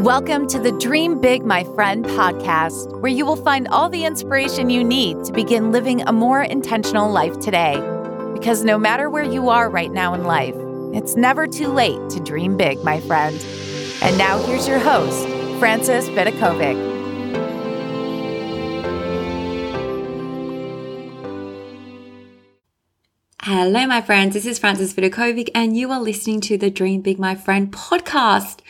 Welcome to the Dream Big, My Friend podcast, where you will find all the inspiration you need to begin living a more intentional life today. Because no matter where you are right now in life, it's never too late to dream big, my friend. And now here's your host, Frances Vidakovic. Hello, my friends. This is Frances Vidakovic, and you are listening to the Dream Big, My Friend podcast.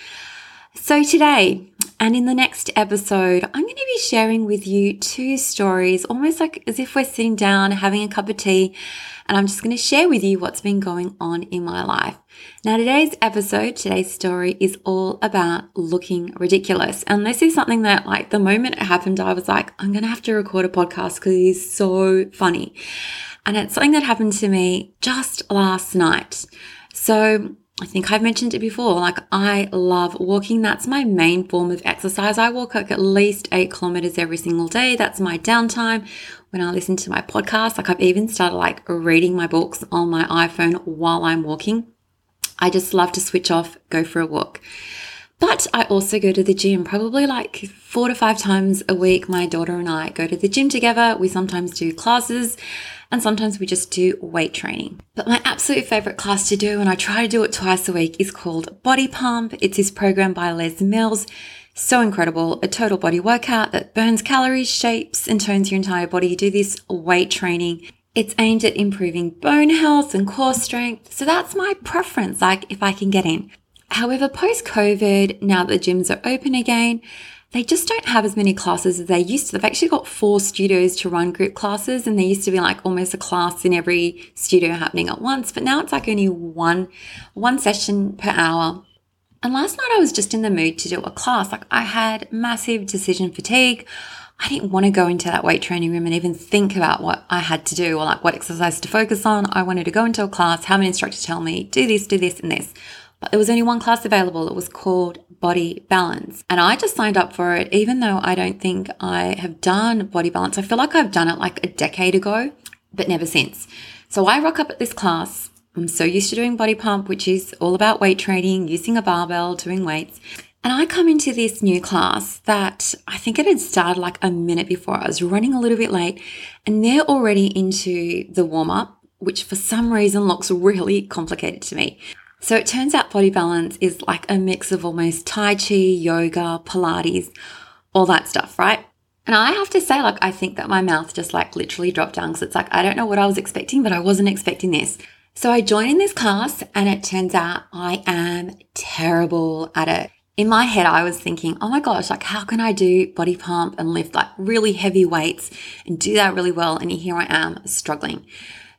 So, today and in the next episode, I'm going to be sharing with you two stories, almost like as if we're sitting down having a cup of tea, and I'm just going to share with you what's been going on in my life. Now, today's episode, today's story is all about looking ridiculous. And this is something that, like, the moment it happened, I was like, I'm going to have to record a podcast because it is so funny. And it's something that happened to me just last night. So, I think I've mentioned it before. Like, I love walking. That's my main form of exercise. I walk like at least eight kilometers every single day. That's my downtime when I listen to my podcast. Like, I've even started like reading my books on my iPhone while I'm walking. I just love to switch off, go for a walk. But I also go to the gym probably like four to five times a week. My daughter and I go to the gym together. We sometimes do classes and sometimes we just do weight training. But my absolute favorite class to do, and I try to do it twice a week, is called Body Pump. It's this program by Les Mills. So incredible. A total body workout that burns calories, shapes, and tones your entire body. You do this weight training. It's aimed at improving bone health and core strength. So that's my preference, like if I can get in. However, post COVID, now that the gyms are open again, they just don't have as many classes as they used to. They've actually got four studios to run group classes, and there used to be like almost a class in every studio happening at once. But now it's like only one one session per hour. And last night I was just in the mood to do a class. Like I had massive decision fatigue. I didn't want to go into that weight training room and even think about what I had to do or like what exercise to focus on. I wanted to go into a class, have an instructor tell me, do this, do this, and this. But there was only one class available. It was called Body Balance. And I just signed up for it, even though I don't think I have done Body Balance. I feel like I've done it like a decade ago, but never since. So I rock up at this class. I'm so used to doing body pump, which is all about weight training, using a barbell, doing weights. And I come into this new class that I think it had started like a minute before. I was running a little bit late and they're already into the warm up, which for some reason looks really complicated to me. So it turns out body balance is like a mix of almost Tai Chi, yoga, Pilates, all that stuff, right? And I have to say, like, I think that my mouth just like literally dropped down because it's like, I don't know what I was expecting, but I wasn't expecting this. So I join in this class and it turns out I am terrible at it. In my head, I was thinking, oh my gosh, like, how can I do body pump and lift like really heavy weights and do that really well? And here I am struggling.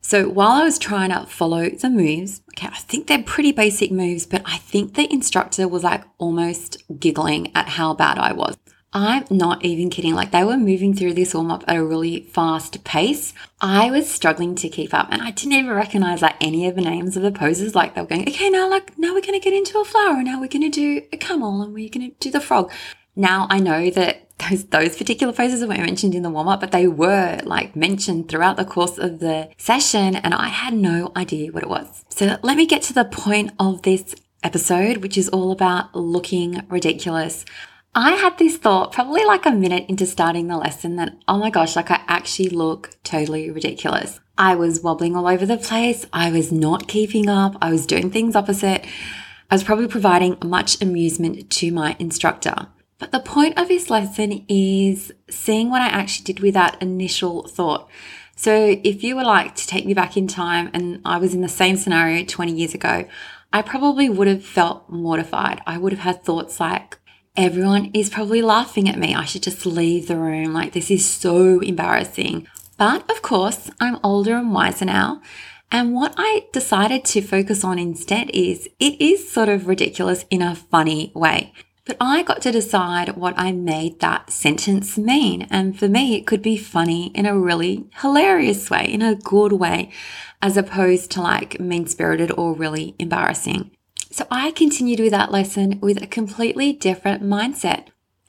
So while I was trying to follow the moves, okay, I think they're pretty basic moves, but I think the instructor was like almost giggling at how bad I was. I'm not even kidding. Like they were moving through this warm up at a really fast pace. I was struggling to keep up and I didn't even recognize like any of the names of the poses. Like they were going, okay, now like, now we're going to get into a flower. And now we're going to do a camel and we're going to do the frog. Now I know that those, those particular poses weren't mentioned in the warm up, but they were like mentioned throughout the course of the session, and I had no idea what it was. So let me get to the point of this episode, which is all about looking ridiculous. I had this thought probably like a minute into starting the lesson that, oh my gosh, like I actually look totally ridiculous. I was wobbling all over the place. I was not keeping up. I was doing things opposite. I was probably providing much amusement to my instructor. But the point of this lesson is seeing what I actually did with that initial thought. So if you were like to take me back in time and I was in the same scenario 20 years ago, I probably would have felt mortified. I would have had thoughts like, everyone is probably laughing at me. I should just leave the room. Like, this is so embarrassing. But of course, I'm older and wiser now. And what I decided to focus on instead is it is sort of ridiculous in a funny way. But I got to decide what I made that sentence mean. And for me, it could be funny in a really hilarious way, in a good way, as opposed to like mean spirited or really embarrassing. So I continued with that lesson with a completely different mindset.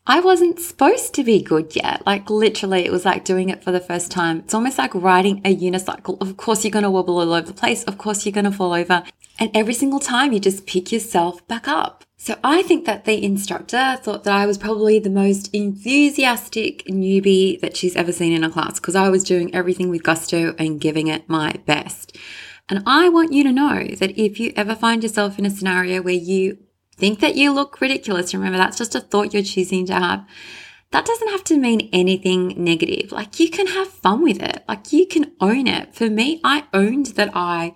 I wasn't supposed to be good yet. Like literally, it was like doing it for the first time. It's almost like riding a unicycle. Of course, you're going to wobble all over the place. Of course, you're going to fall over. And every single time you just pick yourself back up. So I think that the instructor thought that I was probably the most enthusiastic newbie that she's ever seen in a class because I was doing everything with gusto and giving it my best. And I want you to know that if you ever find yourself in a scenario where you think that you look ridiculous, remember that's just a thought you're choosing to have. That doesn't have to mean anything negative. Like you can have fun with it. Like you can own it. For me, I owned that I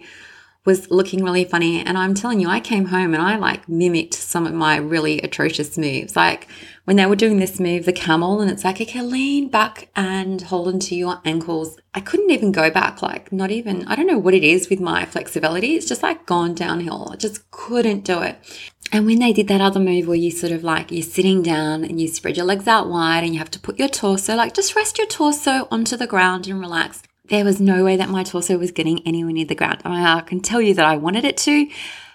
was looking really funny. And I'm telling you, I came home and I like mimicked some of my really atrocious moves. Like when they were doing this move, the camel, and it's like, okay, lean back and hold onto your ankles. I couldn't even go back, like, not even, I don't know what it is with my flexibility. It's just like gone downhill. I just couldn't do it. And when they did that other move where you sort of like, you're sitting down and you spread your legs out wide and you have to put your torso, like, just rest your torso onto the ground and relax there was no way that my torso was getting anywhere near the ground. I, can tell you that I wanted it to,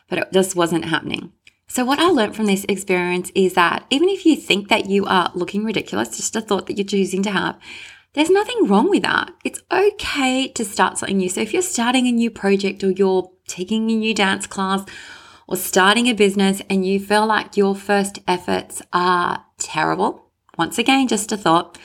but it just wasn't happening. So, what I learned from this experience is that even if you think that you are looking ridiculous, just a thought that you're choosing to have, there's nothing wrong with that. It's okay to start something new. So, if you're starting a new project or you're taking a new dance class or starting a business and you feel like your first efforts are terrible, once again, just a thought,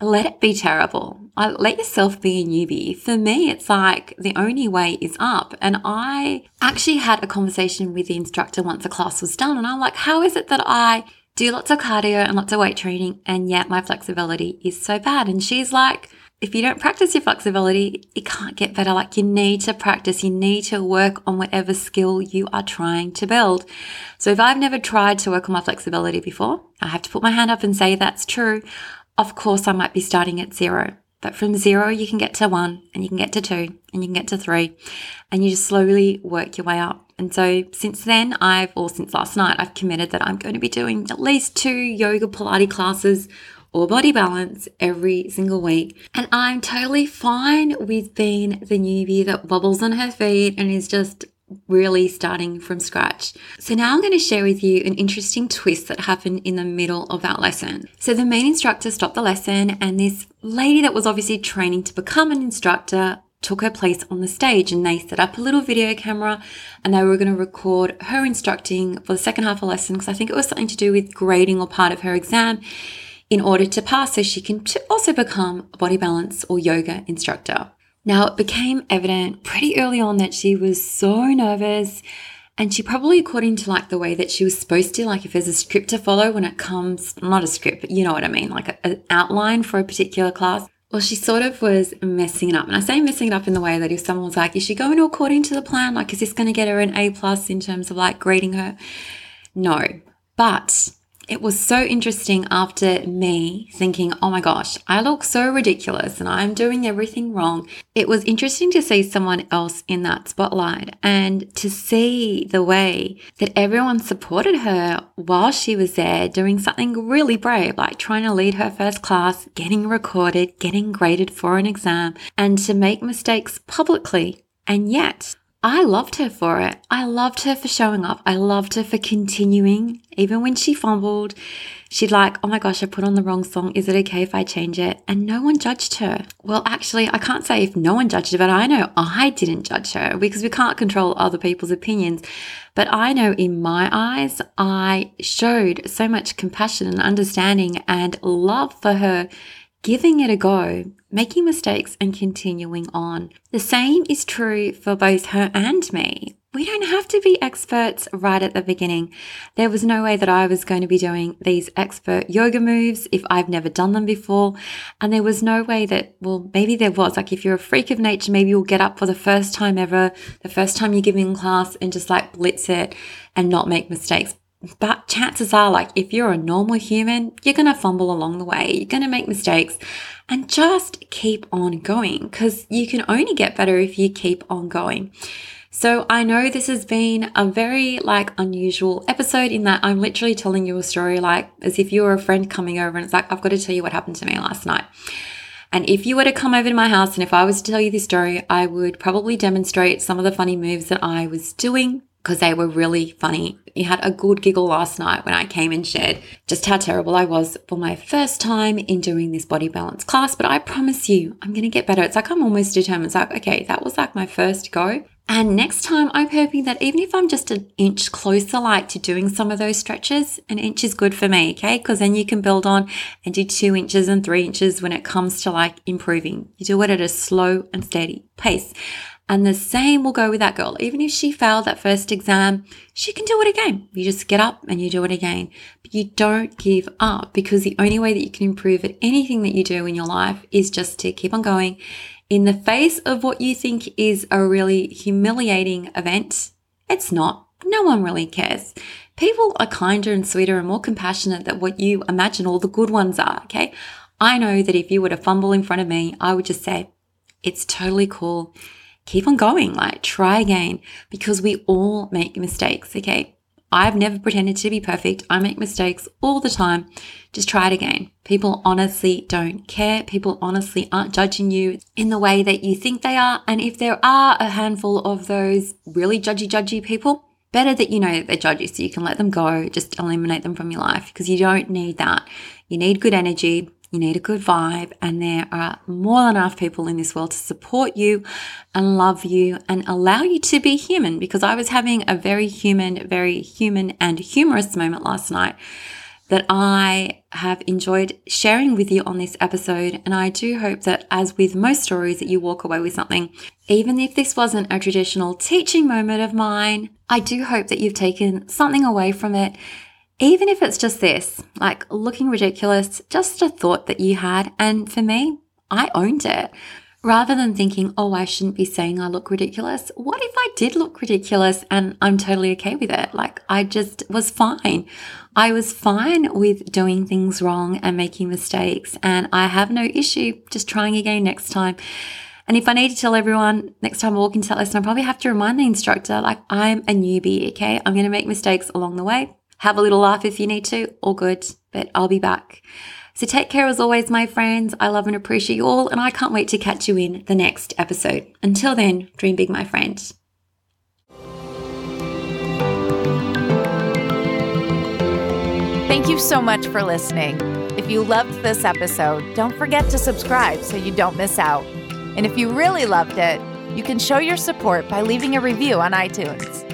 let it be terrible. Let yourself be a newbie. For me, it's like the only way is up. And I actually had a conversation with the instructor once the class was done. And I'm like, how is it that I do lots of cardio and lots of weight training and yet my flexibility is so bad? And she's like, if you don't practice your flexibility, it can't get better. Like you need to practice, you need to work on whatever skill you are trying to build. So if I've never tried to work on my flexibility before, I have to put my hand up and say that's true. Of course, I might be starting at zero, but from zero, you can get to one and you can get to two and you can get to three and you just slowly work your way up. And so since then, I've, or since last night, I've committed that I'm going to be doing at least two yoga Pilates classes or body balance every single week. And I'm totally fine with being the newbie that wobbles on her feet and is just really starting from scratch. So now I'm going to share with you an interesting twist that happened in the middle of that lesson. So the main instructor stopped the lesson and this lady that was obviously training to become an instructor took her place on the stage and they set up a little video camera and they were going to record her instructing for the second half of the lesson because I think it was something to do with grading or part of her exam in order to pass so she can also become a body balance or yoga instructor. Now, it became evident pretty early on that she was so nervous and she probably, according to like the way that she was supposed to, like if there's a script to follow when it comes, not a script, but you know what I mean, like an outline for a particular class. Well, she sort of was messing it up. And I say messing it up in the way that if someone was like, is she going according to the plan? Like, is this going to get her an A plus in terms of like grading her? No. But it was so interesting after me thinking, oh my gosh, I look so ridiculous and I'm doing everything wrong. It was interesting to see someone else in that spotlight and to see the way that everyone supported her while she was there doing something really brave, like trying to lead her first class, getting recorded, getting graded for an exam, and to make mistakes publicly. And yet, I loved her for it. I loved her for showing up. I loved her for continuing. Even when she fumbled, she'd like, oh my gosh, I put on the wrong song. Is it okay if I change it? And no one judged her. Well, actually, I can't say if no one judged her, but I know I didn't judge her because we can't control other people's opinions. But I know in my eyes, I showed so much compassion and understanding and love for her giving it a go, making mistakes, and continuing on. The same is true for both her and me. We don't have to be experts right at the beginning. There was no way that I was going to be doing these expert yoga moves if I've never done them before. And there was no way that, well, maybe there was. Like if you're a freak of nature, maybe you'll get up for the first time ever, the first time you're giving class and just like blitz it and not make mistakes. But chances are, like, if you're a normal human, you're going to fumble along the way. You're going to make mistakes and just keep on going because you can only get better if you keep on going. So I know this has been a very like unusual episode in that I'm literally telling you a story like as if you were a friend coming over and it's like, I've got to tell you what happened to me last night. And if you were to come over to my house and if I was to tell you this story, I would probably demonstrate some of the funny moves that I was doing because they were really funny. You had a good giggle last night when I came and shared just how terrible I was for my first time in doing this body balance class. But I promise you, I'm going to get better. It's like I'm almost determined. It's like, okay, that was like my first go. And next time, I'm hoping that even if I'm just an inch closer, like to doing some of those stretches, an inch is good for me, okay? Because then you can build on and do two inches and three inches when it comes to like improving. You do it at a slow and steady pace. And the same will go with that girl. Even if she failed that first exam, she can do it again. You just get up and you do it again. But you don't give up because the only way that you can improve at anything that you do in your life is just to keep on going in the face of what you think is a really humiliating event. It's not. No one really cares. People are kinder and sweeter and more compassionate than what you imagine all the good ones are. Okay. I know that if you were to fumble in front of me, I would just say, it's totally cool keep on going, like try again because we all make mistakes. Okay. I've never pretended to be perfect. I make mistakes all the time. Just try it again. People honestly don't care. People honestly aren't judging you in the way that you think they are. And if there are a handful of those really judgy, judgy people, better that you know that they're judgy so you can let them go. Just eliminate them from your life because you don't need that. You need good energy. You need a good vibe, and there are more than enough people in this world to support you and love you and allow you to be human. Because I was having a very human, very human and humorous moment last night that I have enjoyed sharing with you on this episode. And I do hope that, as with most stories, that you walk away with something. Even if this wasn't a traditional teaching moment of mine, I do hope that you've taken something away from it even if it's just this, like looking ridiculous, just a thought that you had. And for me, I owned it. Rather than thinking, oh, I shouldn't be saying I look ridiculous, what if I did look ridiculous and I'm totally okay with it? Like, I just was fine. I was fine with doing things wrong and making mistakes, and I have no issue just trying again next time. And if I need to tell everyone next time I walk into that lesson, I probably have to remind the instructor, like, I'm a newbie, okay? I'm going to make mistakes along the way. Have a little laugh if you need to, all good, but I'll be back. So take care as always, my friends. I love and appreciate you all, and I can't wait to catch you in the next episode. Until then, dream big, my friend. Thank you so much for listening. If you loved this episode, don't forget to subscribe so you don't miss out. And if you really loved it, you can show your support by leaving a review on iTunes.